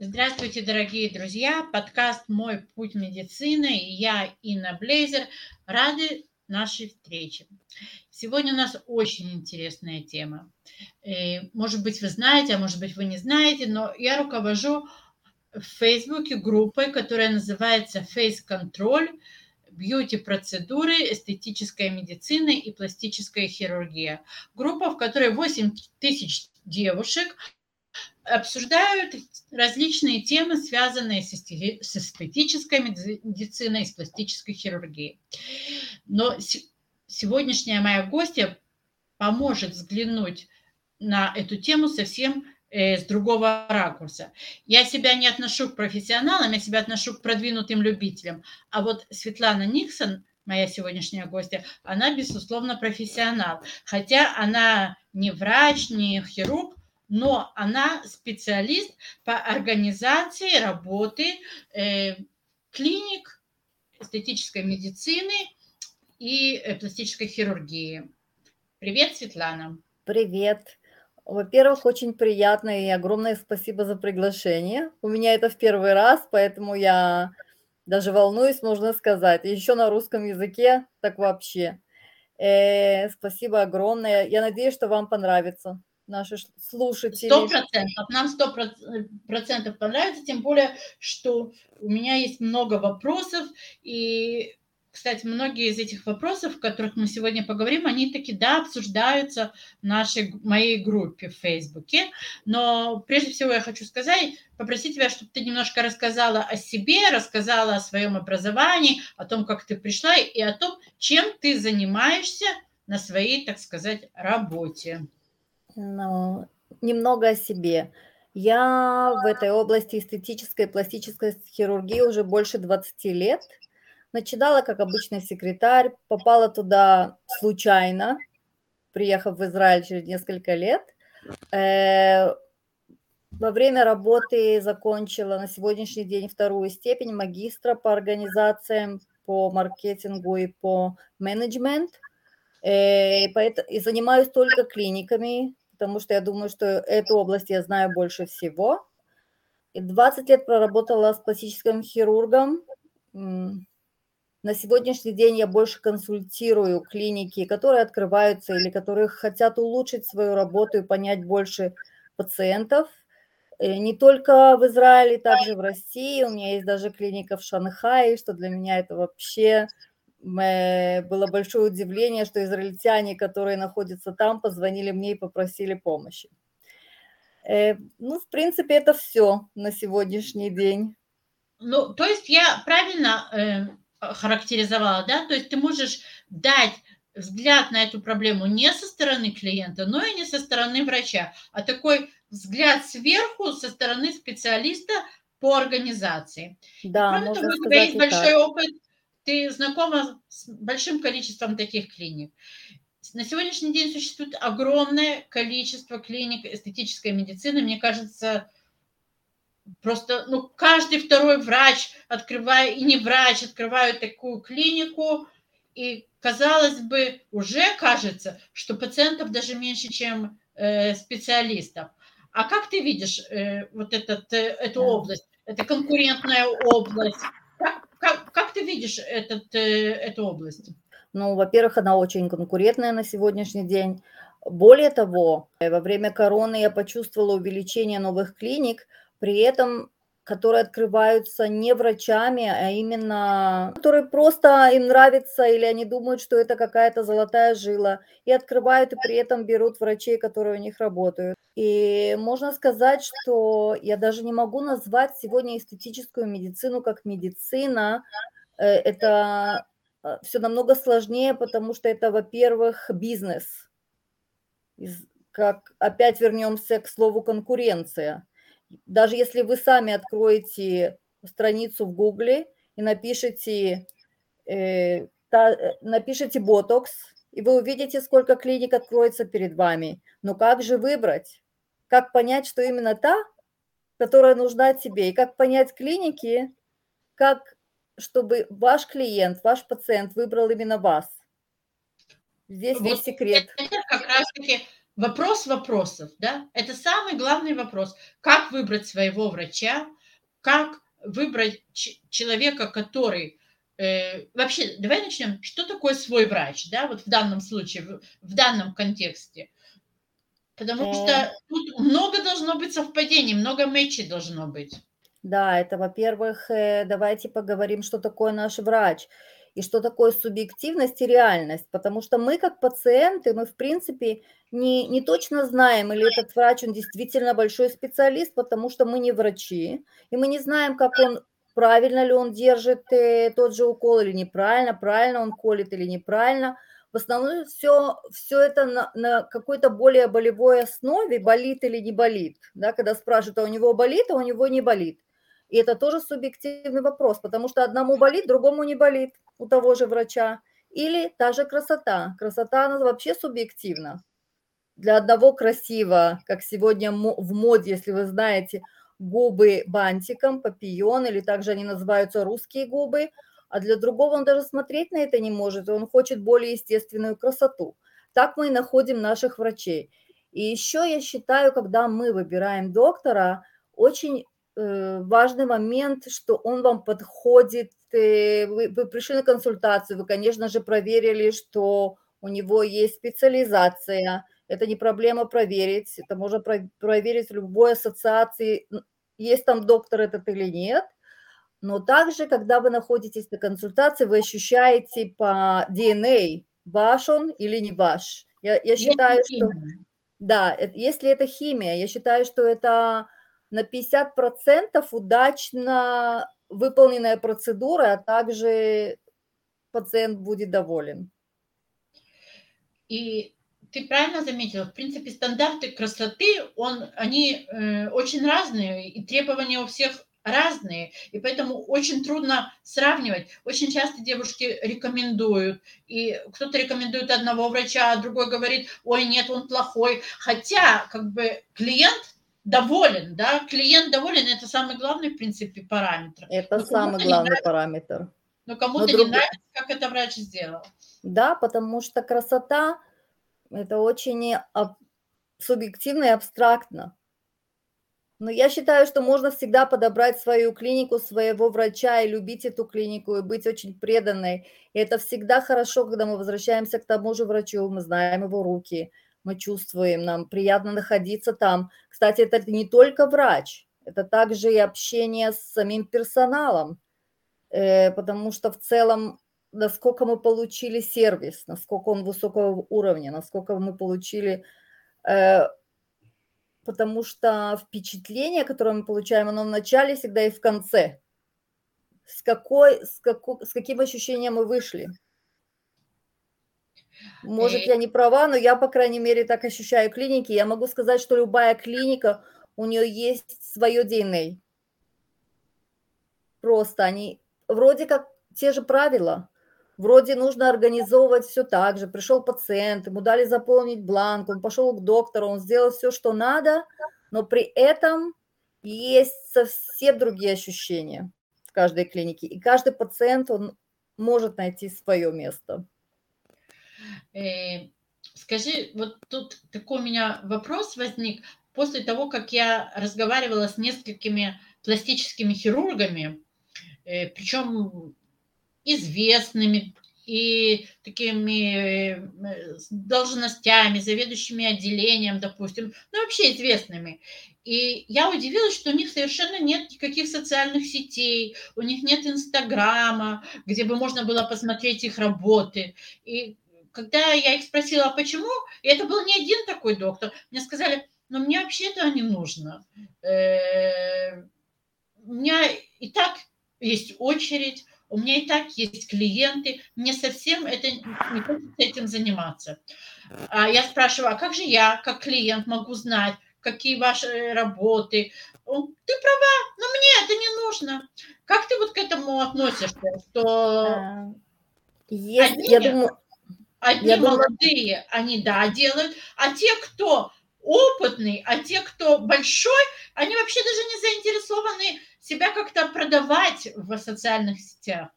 Здравствуйте, дорогие друзья! Подкаст «Мой путь медицины» и я, Инна Блейзер, рады нашей встрече. Сегодня у нас очень интересная тема. Э, может быть, вы знаете, а может быть, вы не знаете, но я руковожу в Фейсбуке группой, которая называется Face Control бьюти-процедуры, эстетическая медицина и пластическая хирургия. Группа, в которой 8 тысяч девушек обсуждают различные темы, связанные с эстетической медициной с пластической хирургией. Но сегодняшняя моя гостья поможет взглянуть на эту тему совсем э, с другого ракурса. Я себя не отношу к профессионалам, я себя отношу к продвинутым любителям. А вот Светлана Никсон, моя сегодняшняя гостья, она, безусловно, профессионал. Хотя она не врач, не хирург, но она специалист по организации работы э, клиник эстетической медицины и э, пластической хирургии. Привет, Светлана. Привет. Во-первых, очень приятно и огромное спасибо за приглашение. У меня это в первый раз, поэтому я даже волнуюсь, можно сказать. еще на русском языке, так вообще. Э, спасибо огромное. Я надеюсь, что вам понравится наши слушатели. Сто процентов. Нам сто процентов понравится, тем более, что у меня есть много вопросов, и кстати, многие из этих вопросов, о которых мы сегодня поговорим, они таки, да, обсуждаются в нашей, моей группе в Фейсбуке. Но прежде всего я хочу сказать, попросить тебя, чтобы ты немножко рассказала о себе, рассказала о своем образовании, о том, как ты пришла и о том, чем ты занимаешься на своей, так сказать, работе. Ну, немного о себе. Я в этой области эстетической и пластической хирургии уже больше 20 лет. Начинала как обычный секретарь, попала туда случайно, приехав в Израиль через несколько лет. Э, во время работы закончила на сегодняшний день вторую степень магистра по организациям, по маркетингу и по менеджмент. Э, и занимаюсь только клиниками, потому что я думаю, что эту область я знаю больше всего. И 20 лет проработала с пластическим хирургом. На сегодняшний день я больше консультирую клиники, которые открываются или которые хотят улучшить свою работу и понять больше пациентов. Э, не только в Израиле, также в России. У меня есть даже клиника в Шанхае, что для меня это вообще было большое удивление, что израильтяне, которые находятся там, позвонили мне и попросили помощи. Э, ну, в принципе, это все на сегодняшний день. Ну, то есть я правильно э, характеризовала, да? То есть ты можешь дать взгляд на эту проблему не со стороны клиента, но и не со стороны врача, а такой взгляд сверху со стороны специалиста по организации. Да, Кроме того, у тебя есть большой так. опыт ты знакома с большим количеством таких клиник. На сегодняшний день существует огромное количество клиник эстетической медицины. Мне кажется, просто ну, каждый второй врач, открывая, и не врач, открывают такую клинику, и, казалось бы, уже кажется, что пациентов даже меньше, чем э, специалистов. А как ты видишь э, вот этот, э, эту область? Это конкурентная область, ты видишь этот, э, эту область? Ну, во-первых, она очень конкурентная на сегодняшний день. Более того, во время короны я почувствовала увеличение новых клиник, при этом которые открываются не врачами, а именно, которые просто им нравится или они думают, что это какая-то золотая жила, и открывают, и при этом берут врачей, которые у них работают. И можно сказать, что я даже не могу назвать сегодня эстетическую медицину как медицина. Э, это э, все намного сложнее, потому что это, во-первых, бизнес. Как опять вернемся к слову конкуренция даже если вы сами откроете страницу в Гугле и напишите, э, та, э, напишите ботокс, и вы увидите, сколько клиник откроется перед вами. Но как же выбрать? Как понять, что именно та, которая нужна тебе? И как понять клиники, как, чтобы ваш клиент, ваш пациент выбрал именно вас? Здесь вот весь секрет. Как раз-таки вопрос вопросов, да, это самый главный вопрос. Как выбрать своего врача, как выбрать человека, который э, вообще, давай начнем, что такое свой врач, да, вот в данном случае, в, в данном контексте. Потому что тут много должно быть совпадений, много матчей должно быть. Да, это, во-первых, э, давайте поговорим, что такое наш врач и что такое субъективность и реальность, потому что мы как пациенты, мы в принципе не, не точно знаем, или этот врач, он действительно большой специалист, потому что мы не врачи, и мы не знаем, как он, правильно ли он держит э, тот же укол или неправильно, правильно он колет или неправильно. В основном все, все это на, на какой-то более болевой основе, болит или не болит. Да, когда спрашивают, а у него болит, а у него не болит. И это тоже субъективный вопрос, потому что одному болит, другому не болит у того же врача. Или та же красота. Красота, она вообще субъективна. Для одного красиво, как сегодня в моде, если вы знаете, губы бантиком, папион, или также они называются русские губы, а для другого он даже смотреть на это не может, он хочет более естественную красоту. Так мы и находим наших врачей. И еще я считаю, когда мы выбираем доктора, очень важный момент, что он вам подходит. Э, вы, вы пришли на консультацию, вы, конечно же, проверили, что у него есть специализация. Это не проблема проверить, это можно проверить в любой ассоциации, есть там доктор этот или нет. Но также, когда вы находитесь на консультации, вы ощущаете по DNA, ваш он или не ваш. Я, я считаю, что... Да, если это химия, я считаю, что это на 50% удачно выполненная процедура, а также пациент будет доволен. И ты правильно заметила, в принципе, стандарты красоты, он, они э, очень разные, и требования у всех разные, и поэтому очень трудно сравнивать. Очень часто девушки рекомендуют, и кто-то рекомендует одного врача, а другой говорит, ой, нет, он плохой. Хотя, как бы, клиент доволен, да, клиент доволен, это самый главный, в принципе, параметр. Это но самый главный нравится, параметр. Но кому-то но друг... не нравится, как это врач сделал. Да, потому что красота – это очень субъективно и абстрактно. Но я считаю, что можно всегда подобрать свою клинику, своего врача и любить эту клинику, и быть очень преданной. И это всегда хорошо, когда мы возвращаемся к тому же врачу, мы знаем его руки, мы чувствуем, нам приятно находиться там. Кстати, это не только врач, это также и общение с самим персоналом, э, потому что в целом, насколько мы получили сервис, насколько он высокого уровня, насколько мы получили, э, потому что впечатление, которое мы получаем, оно в начале всегда и в конце. С, какой, с, какой, с каким ощущением мы вышли – может, я не права, но я, по крайней мере, так ощущаю клиники. Я могу сказать, что любая клиника, у нее есть свое DNA. Просто они вроде как те же правила. Вроде нужно организовывать все так же. Пришел пациент, ему дали заполнить бланк, он пошел к доктору, он сделал все, что надо, но при этом есть совсем другие ощущения в каждой клинике. И каждый пациент, он может найти свое место. Э, скажи, вот тут такой у меня вопрос возник. После того, как я разговаривала с несколькими пластическими хирургами, э, причем известными и такими э, должностями, заведующими отделением, допустим, ну вообще известными. И я удивилась, что у них совершенно нет никаких социальных сетей, у них нет Инстаграма, где бы можно было посмотреть их работы. И когда я их спросила, а почему, и это был не один такой доктор, мне сказали, но мне вообще это не нужно. Э, у меня и так есть очередь, у меня и так есть клиенты, мне совсем это не хочется этим заниматься. А я спрашиваю, а как же я, как клиент, могу знать, какие ваши работы? Он, ты права, но мне это не нужно. Как ты вот к этому относишься, что... А, есть, Одни... я думаю, Одни Я молодые, думаю... они, да, делают, а те, кто опытный, а те, кто большой, они вообще даже не заинтересованы себя как-то продавать в социальных сетях.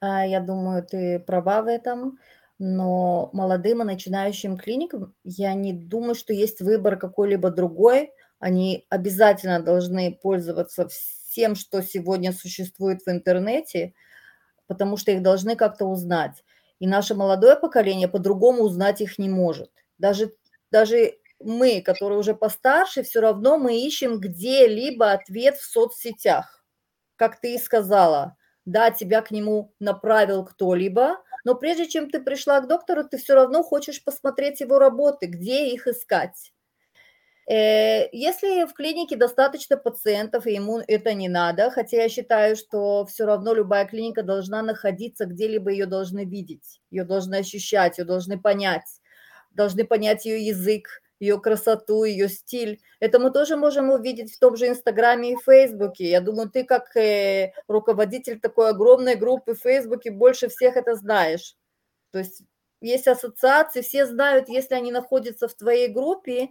А, я думаю, ты права в этом. Но молодым и начинающим клиникам я не думаю, что есть выбор какой-либо другой. Они обязательно должны пользоваться всем, что сегодня существует в интернете, потому что их должны как-то узнать. И наше молодое поколение по-другому узнать их не может. Даже, даже мы, которые уже постарше, все равно мы ищем где-либо ответ в соцсетях. Как ты и сказала, да, тебя к нему направил кто-либо, но прежде чем ты пришла к доктору, ты все равно хочешь посмотреть его работы, где их искать. Э, если в клинике достаточно пациентов, и ему это не надо, хотя я считаю, что все равно любая клиника должна находиться где-либо, ее должны видеть, ее должны ощущать, ее должны понять, должны понять ее язык, ее красоту, ее стиль. Это мы тоже можем увидеть в том же Инстаграме и Фейсбуке. Я думаю, ты как э, руководитель такой огромной группы в Фейсбуке больше всех это знаешь. То есть есть ассоциации, все знают, если они находятся в твоей группе,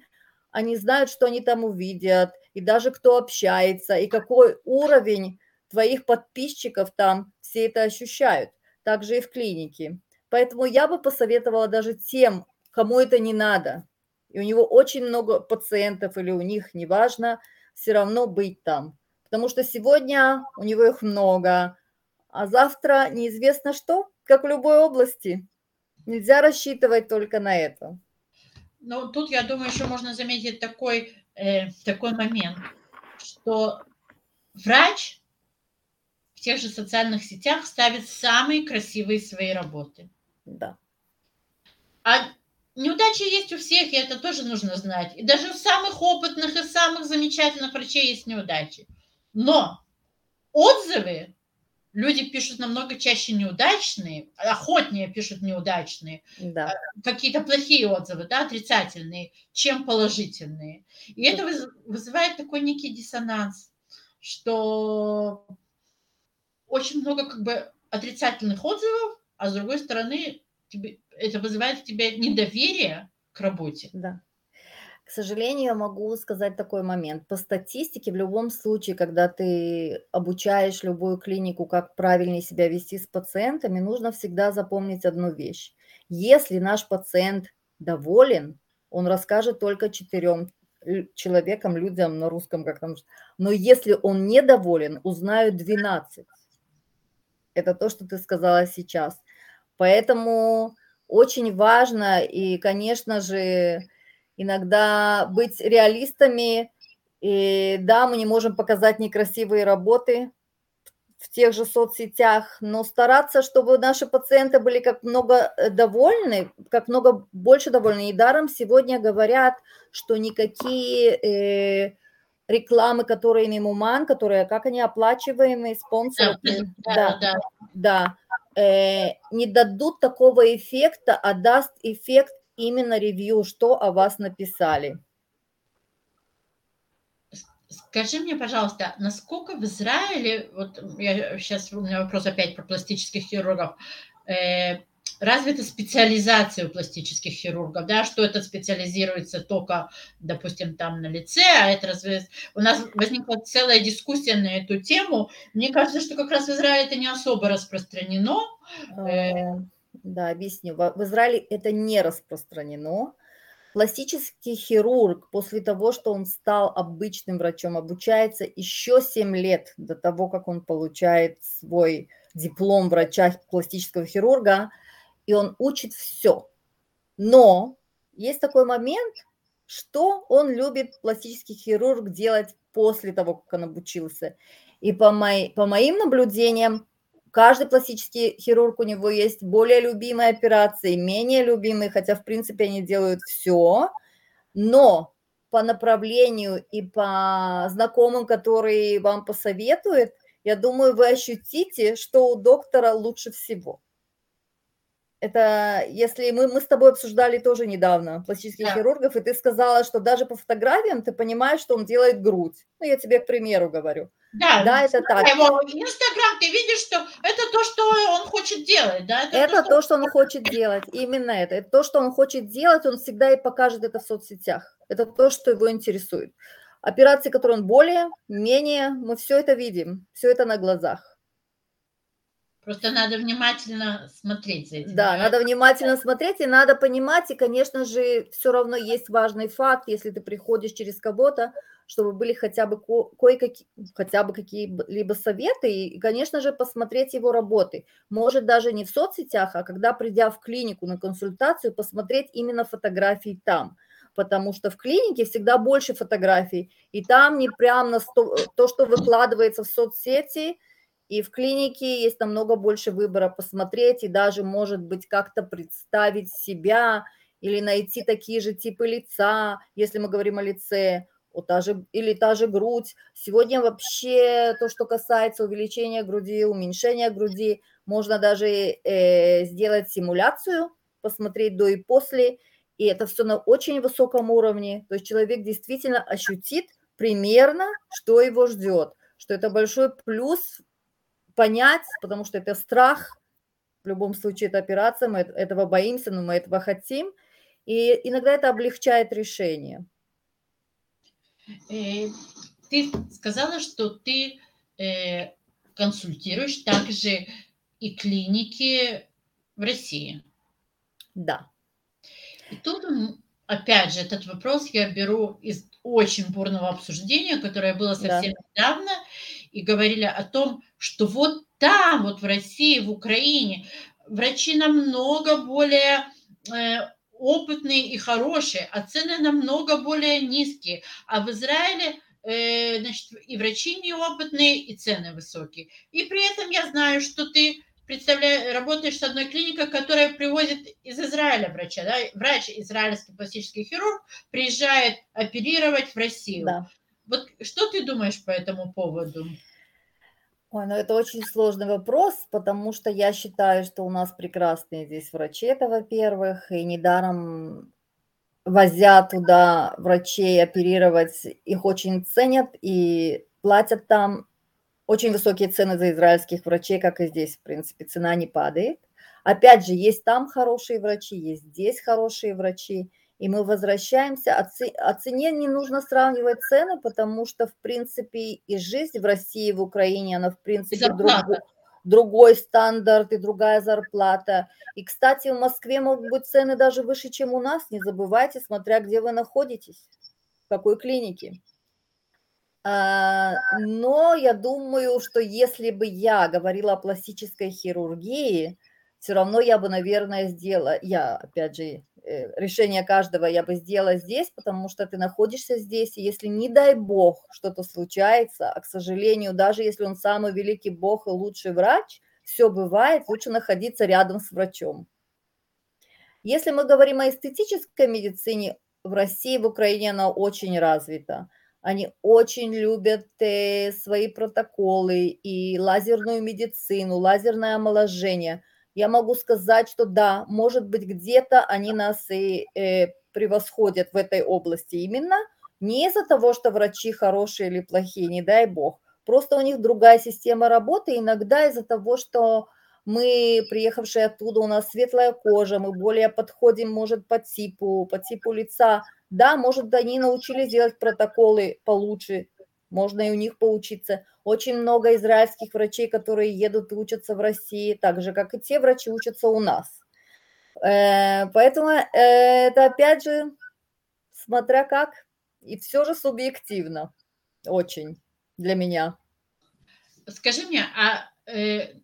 они знают, что они там увидят, и даже кто общается, и какой уровень твоих подписчиков там, все это ощущают. Также и в клинике. Поэтому я бы посоветовала даже тем, кому это не надо, и у него очень много пациентов или у них, неважно, все равно быть там. Потому что сегодня у него их много, а завтра неизвестно что, как в любой области. Нельзя рассчитывать только на это. Ну, тут, я думаю, еще можно заметить такой, э, такой момент, что врач в тех же социальных сетях ставит самые красивые свои работы. Да. А Неудачи есть у всех, и это тоже нужно знать. И даже у самых опытных и самых замечательных врачей есть неудачи. Но отзывы люди пишут намного чаще неудачные, охотнее пишут неудачные, да. Э, какие-то плохие отзывы, да, отрицательные, чем положительные. И это вызывает такой некий диссонанс, что очень много как бы отрицательных отзывов, а с другой стороны тебе, это вызывает в тебе недоверие к работе. Да. Сожалению, я могу сказать такой момент. По статистике, в любом случае, когда ты обучаешь любую клинику, как правильнее себя вести с пациентами, нужно всегда запомнить одну вещь. Если наш пациент доволен, он расскажет только четырем человекам, людям на русском, как там. Но если он недоволен, узнают 12. Это то, что ты сказала сейчас. Поэтому очень важно и, конечно же, иногда быть реалистами. И да, мы не можем показать некрасивые работы в тех же соцсетях, но стараться, чтобы наши пациенты были как много э, довольны, как много больше довольны. И даром сегодня говорят, что никакие э, рекламы, которые мимуман, которые, как они оплачиваемые, спонсоры. Да, да, да. да э, не дадут такого эффекта, а даст эффект именно ревью, что о вас написали. Скажи мне, пожалуйста, насколько в Израиле, вот я сейчас у меня вопрос опять про пластических хирургов, э, развита специализация у пластических хирургов, да, что это специализируется только, допустим, там на лице, а это разве... У нас возникла целая дискуссия на эту тему. Мне кажется, что как раз в Израиле это не особо распространено. Да, объясню. В Израиле это не распространено. Пластический хирург после того, что он стал обычным врачом, обучается еще 7 лет до того, как он получает свой диплом врача пластического хирурга – и он учит все. Но есть такой момент, что он любит пластический хирург делать после того, как он обучился. И по, мои, по моим наблюдениям, каждый пластический хирург у него есть более любимые операции, менее любимые, хотя в принципе они делают все, но по направлению и по знакомым, которые вам посоветуют, я думаю, вы ощутите, что у доктора лучше всего. Это если мы, мы с тобой обсуждали тоже недавно пластических да. хирургов, и ты сказала, что даже по фотографиям ты понимаешь, что он делает грудь. Ну, я тебе к примеру говорю. Да, да это так. Его Инстаграм, ты видишь, что это то, что он хочет делать, да? Это, это то, что... то, что он хочет делать, именно это. Это то, что он хочет делать, он всегда и покажет это в соцсетях. Это то, что его интересует. Операции, которые он более, менее, мы все это видим, все это на глазах. Просто надо внимательно смотреть за этим. Да, надо внимательно смотреть и надо понимать, и, конечно же, все равно есть важный факт, если ты приходишь через кого-то, чтобы были хотя бы кое-какие, хотя бы какие-либо советы, и, конечно же, посмотреть его работы. Может, даже не в соцсетях, а когда, придя в клинику на консультацию, посмотреть именно фотографии там потому что в клинике всегда больше фотографий, и там не прямо то, что выкладывается в соцсети, и в клинике есть намного больше выбора посмотреть и даже, может быть, как-то представить себя или найти такие же типы лица, если мы говорим о лице, вот та же, или та же грудь. Сегодня вообще то, что касается увеличения груди, уменьшения груди, можно даже э, сделать симуляцию, посмотреть до и после, и это все на очень высоком уровне. То есть человек действительно ощутит примерно, что его ждет, что это большой плюс понять, потому что это страх, в любом случае это операция, мы этого боимся, но мы этого хотим, и иногда это облегчает решение. Э, ты сказала, что ты э, консультируешь также и клиники в России. Да. И тут, опять же, этот вопрос я беру из очень бурного обсуждения, которое было совсем да. недавно, и говорили о том, что вот там, вот в России, в Украине, врачи намного более э, опытные и хорошие, а цены намного более низкие. А в Израиле э, значит, и врачи неопытные, и цены высокие. И при этом я знаю, что ты представляешь, работаешь с одной клиникой, которая привозит из Израиля врача. Да? Врач, израильский пластический хирург, приезжает оперировать в Россию. Да. Вот что ты думаешь по этому поводу? Ой, ну это очень сложный вопрос, потому что я считаю, что у нас прекрасные здесь врачи, это во-первых, и недаром возят туда врачей оперировать, их очень ценят и платят там очень высокие цены за израильских врачей, как и здесь, в принципе, цена не падает. Опять же, есть там хорошие врачи, есть здесь хорошие врачи – и мы возвращаемся. О цене не нужно сравнивать цены, потому что, в принципе, и жизнь в России, в Украине, она, в принципе, другой, другой стандарт и другая зарплата. И, кстати, в Москве могут быть цены даже выше, чем у нас. Не забывайте, смотря где вы находитесь, в какой клинике. А, но я думаю, что если бы я говорила о пластической хирургии, все равно я бы, наверное, сделала, я, опять же, решение каждого я бы сделала здесь, потому что ты находишься здесь, и если, не дай бог, что-то случается, а, к сожалению, даже если он самый великий бог и лучший врач, все бывает, лучше находиться рядом с врачом. Если мы говорим о эстетической медицине, в России, в Украине она очень развита. Они очень любят э, свои протоколы и лазерную медицину, лазерное омоложение – я могу сказать, что да, может быть, где-то они нас и э, превосходят в этой области именно не из-за того, что врачи хорошие или плохие, не дай бог. Просто у них другая система работы, иногда из-за того, что мы, приехавшие оттуда, у нас светлая кожа, мы более подходим, может, по типу, по типу лица. Да, может, они научились делать протоколы получше, можно и у них поучиться. Очень много израильских врачей, которые едут и учатся в России, так же, как и те врачи учатся у нас. Э, поэтому э, это, опять же, смотря как, и все же субъективно очень для меня. Скажи мне, а э,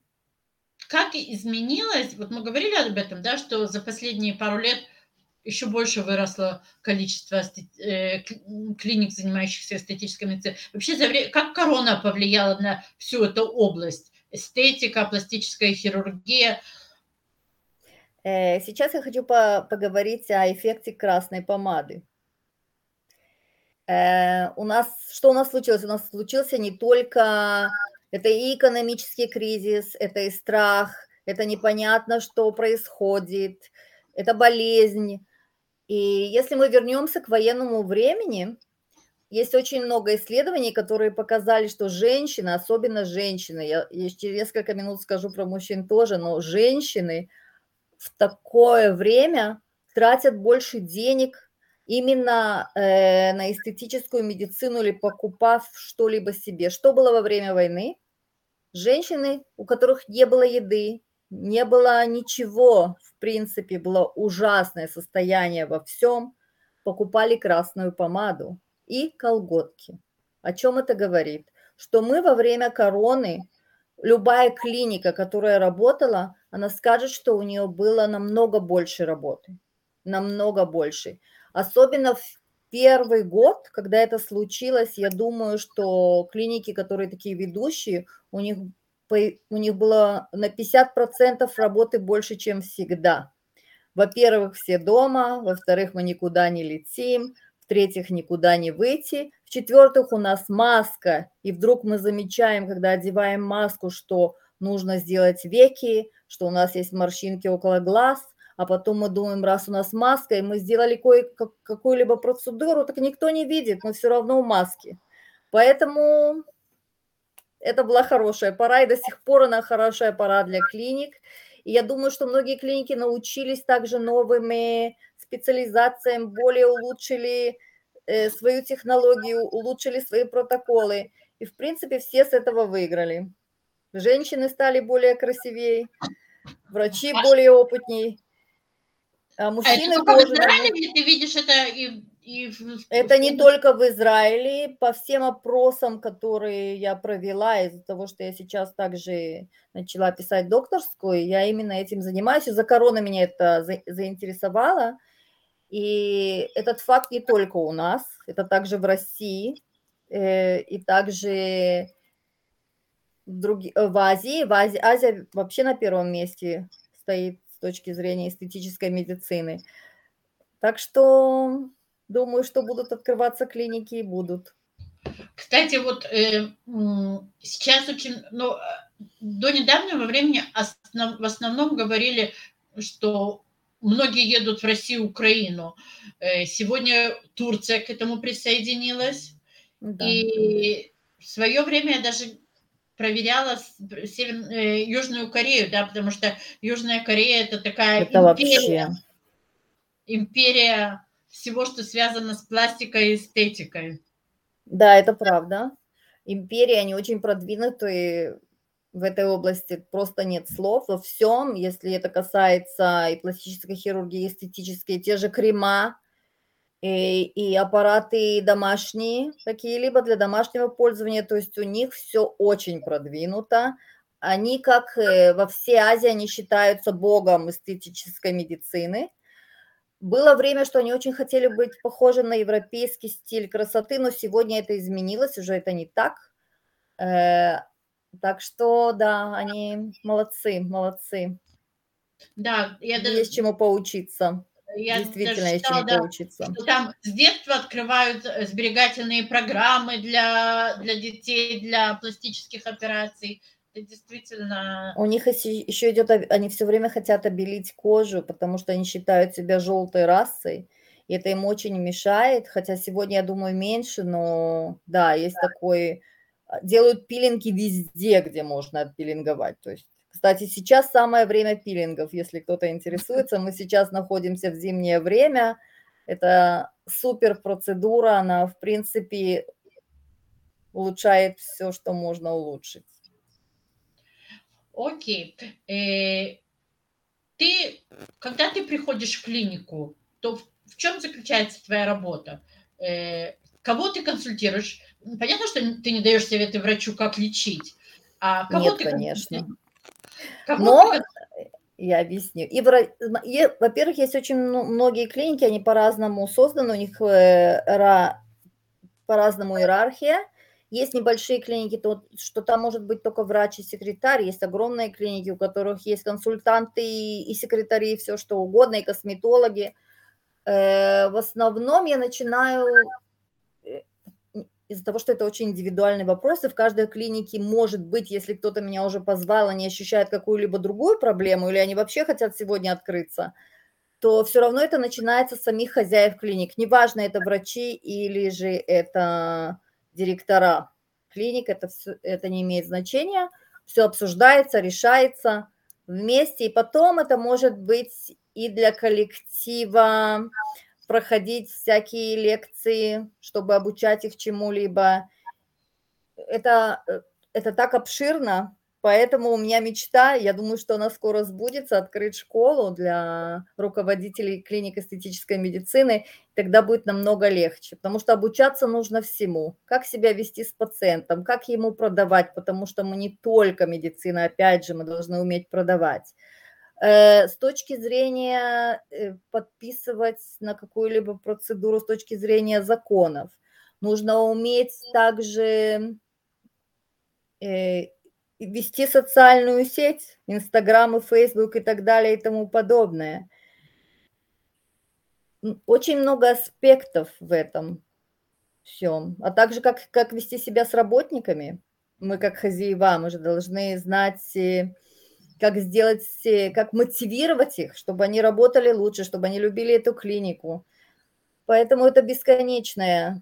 как изменилось, вот мы говорили об этом, да, что за последние пару лет – еще больше выросло количество э, клиник, занимающихся эстетической медициной. Вообще, как корона повлияла на всю эту область? Эстетика, пластическая хирургия. Э, сейчас я хочу поговорить о эффекте красной помады. Э, у нас, что у нас случилось? У нас случился не только, это и экономический кризис, это и страх, это непонятно, что происходит, это болезнь, и если мы вернемся к военному времени, есть очень много исследований, которые показали, что женщины, особенно женщины, я, я через несколько минут скажу про мужчин тоже, но женщины в такое время тратят больше денег именно э, на эстетическую медицину или покупав что-либо себе. Что было во время войны? Женщины, у которых не было еды, не было ничего, в принципе, было ужасное состояние во всем, покупали красную помаду и колготки. О чем это говорит? Что мы во время короны, любая клиника, которая работала, она скажет, что у нее было намного больше работы, намного больше. Особенно в первый год, когда это случилось, я думаю, что клиники, которые такие ведущие, у них, у них было на 50% работы больше, чем всегда. Во-первых, все дома, во-вторых, мы никуда не летим, в-третьих, никуда не выйти, в-четвертых, у нас маска, и вдруг мы замечаем, когда одеваем маску, что нужно сделать веки, что у нас есть морщинки около глаз, а потом мы думаем, раз у нас маска, и мы сделали кое какую-либо процедуру, так никто не видит, мы все равно в маске. Поэтому это была хорошая пора, и до сих пор она хорошая пора для клиник. И я думаю, что многие клиники научились также новыми специализациями, более улучшили э, свою технологию, улучшили свои протоколы. И, в принципе, все с этого выиграли. Женщины стали более красивее, врачи более опытнее, а мужчины а это тоже... Ты видишь это и... Это не только в Израиле, по всем опросам, которые я провела, из-за того, что я сейчас также начала писать докторскую, я именно этим занимаюсь, из-за короны меня это заинтересовало, и этот факт не только у нас, это также в России, э, и также в, друг... в Азии. В Азии. Азия вообще на первом месте стоит с точки зрения эстетической медицины. Так что Думаю, что будут открываться клиники и будут. Кстати, вот э, сейчас очень, ну, до недавнего времени основ, в основном говорили, что многие едут в Россию, Украину. Э, сегодня Турция к этому присоединилась. Да. И в свое время я даже проверяла Север, э, Южную Корею, да, потому что Южная Корея это такая это империя, вообще... империя всего, что связано с пластикой и эстетикой. Да, это правда. Империи, они очень продвинутые в этой области, просто нет слов во всем, если это касается и пластической хирургии, и эстетические, те же крема, и, и аппараты домашние какие-либо для домашнего пользования, то есть у них все очень продвинуто. Они, как э, во всей Азии, они считаются богом эстетической медицины. Было время, что они очень хотели быть похожи на европейский стиль красоты, но сегодня это изменилось, уже это не так. Э, так что, да, они молодцы, молодцы. Да, я даже... Есть чему поучиться. Я Действительно, есть чему да, поучиться. Что там с детства открывают э, сберегательные программы для, для детей, для пластических операций это действительно... У них еще идет, они все время хотят обелить кожу, потому что они считают себя желтой расой, и это им очень мешает, хотя сегодня, я думаю, меньше, но да, есть да. такой... А, делают пилинги везде, где можно отпилинговать, то есть кстати, сейчас самое время пилингов, если кто-то интересуется. Мы сейчас находимся в зимнее время. Это супер процедура, она, в принципе, улучшает все, что можно улучшить. Окей. Э, ты, когда ты приходишь в клинику, то в, в чем заключается твоя работа? Э, кого ты консультируешь? Понятно, что ты не даешь советы врачу, как лечить. А кого Нет, ты конечно. Кого Но ты... я объясню. И, во-первых, есть очень многие клиники, они по-разному созданы, у них э, по-разному иерархия. Есть небольшие клиники, то, что там может быть только врач и секретарь. Есть огромные клиники, у которых есть консультанты и секретари, и все что угодно, и косметологи. Э, в основном я начинаю э, из-за того, что это очень индивидуальный вопрос, и в каждой клинике может быть, если кто-то меня уже позвал, они ощущают какую-либо другую проблему, или они вообще хотят сегодня открыться, то все равно это начинается с самих хозяев клиник. Неважно, это врачи или же это директора клиник, это, все, это не имеет значения, все обсуждается, решается вместе, и потом это может быть и для коллектива проходить всякие лекции, чтобы обучать их чему-либо. Это, это так обширно, Поэтому у меня мечта, я думаю, что она скоро сбудется, открыть школу для руководителей клиник эстетической медицины. Тогда будет намного легче, потому что обучаться нужно всему. Как себя вести с пациентом, как ему продавать, потому что мы не только медицина, опять же, мы должны уметь продавать. Э, с точки зрения э, подписывать на какую-либо процедуру, с точки зрения законов, нужно уметь также э, вести социальную сеть, Инстаграм и Фейсбук и так далее и тому подобное. Очень много аспектов в этом всем. А также как, как вести себя с работниками. Мы как хозяева, мы же должны знать, э, как сделать, э, как мотивировать их, чтобы они работали лучше, чтобы они любили эту клинику. Поэтому это бесконечная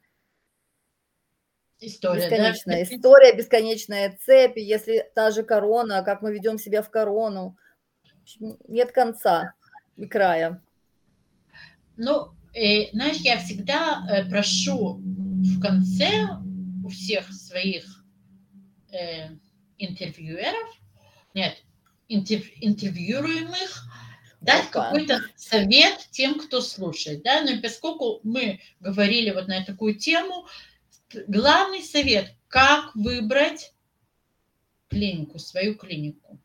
История, бесконечная да? история, бесконечная цепь. Если та же корона, как мы ведем себя в корону, нет конца и края. Ну, э, знаешь, я всегда э, прошу в конце у всех своих э, интервьюеров, нет, интерв, интервьюируемых, дать какой-то совет тем, кто слушает, да, но поскольку мы говорили вот на такую тему, главный совет, как выбрать клинику, свою клинику.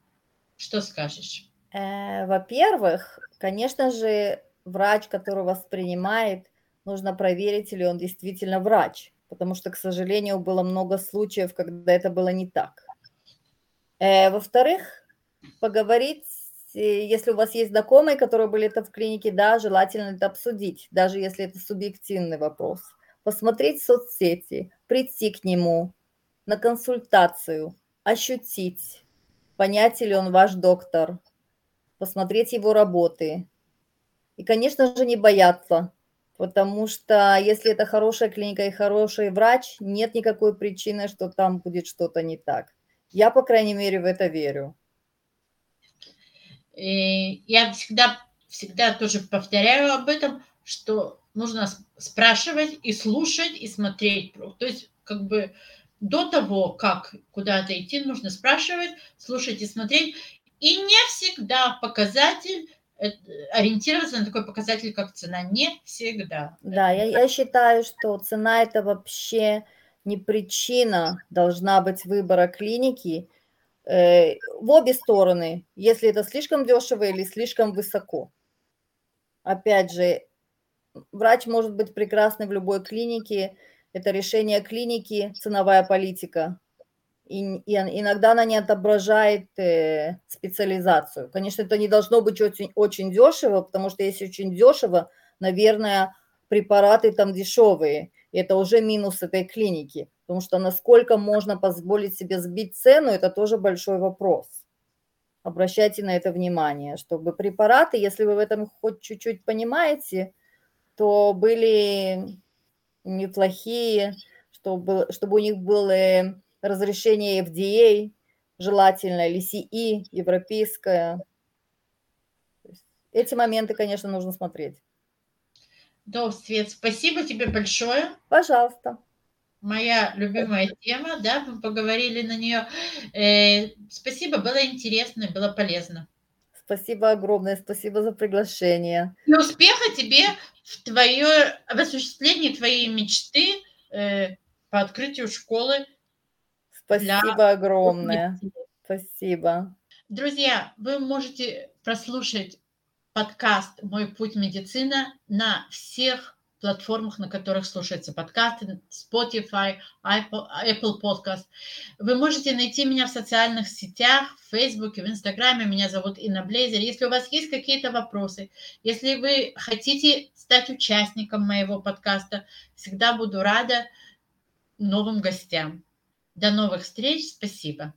Что скажешь? Э, во-первых, конечно же, врач, который вас принимает, нужно проверить, или он действительно врач, потому что, к сожалению, было много случаев, когда это было не так. Э, во-вторых, поговорить, э, если у вас есть знакомые, которые были это в клинике, да, желательно это обсудить, даже если это субъективный вопрос – посмотреть соцсети, прийти к нему на консультацию, ощутить, понять ли он ваш доктор, посмотреть его работы. И, конечно же, не бояться, потому что если это хорошая клиника и хороший врач, нет никакой причины, что там будет что-то не так. Я, по крайней мере, в это верю. И я всегда, всегда тоже повторяю об этом, что нужно спрашивать и слушать, и смотреть. То есть, как бы до того, как куда-то идти, нужно спрашивать, слушать и смотреть. И не всегда показатель э, ориентироваться на такой показатель, как цена. Не всегда. Да, я, я считаю, что цена это вообще не причина должна быть выбора клиники э, в обе стороны, если это слишком дешево или слишком высоко. Опять же, врач может быть прекрасный в любой клинике. Это решение клиники, ценовая политика. И, и иногда она не отображает э, специализацию. Конечно, это не должно быть очень, очень дешево, потому что если очень дешево, наверное, препараты там дешевые. И это уже минус этой клиники. Потому что насколько можно позволить себе сбить цену, это тоже большой вопрос. Обращайте на это внимание, чтобы препараты, если вы в этом хоть чуть-чуть понимаете, то были неплохие, чтобы, чтобы у них было разрешение FDA, желательно, или CE, европейское. Эти моменты, конечно, нужно смотреть. Да, Свет, спасибо тебе большое. Пожалуйста. Моя любимая тема, да, мы поговорили на нее. Э, спасибо, было интересно, было полезно. Спасибо огромное, спасибо за приглашение. И успеха тебе в, твое, в осуществлении твоей мечты э, по открытию школы. Спасибо для... огромное. Спасибо. Друзья, вы можете прослушать подкаст «Мой путь медицина» на всех платформах, на которых слушаются подкасты, Spotify, Apple, Podcast. Вы можете найти меня в социальных сетях, в Facebook, в Инстаграме. Меня зовут Инна Блейзер. Если у вас есть какие-то вопросы, если вы хотите стать участником моего подкаста, всегда буду рада новым гостям. До новых встреч. Спасибо.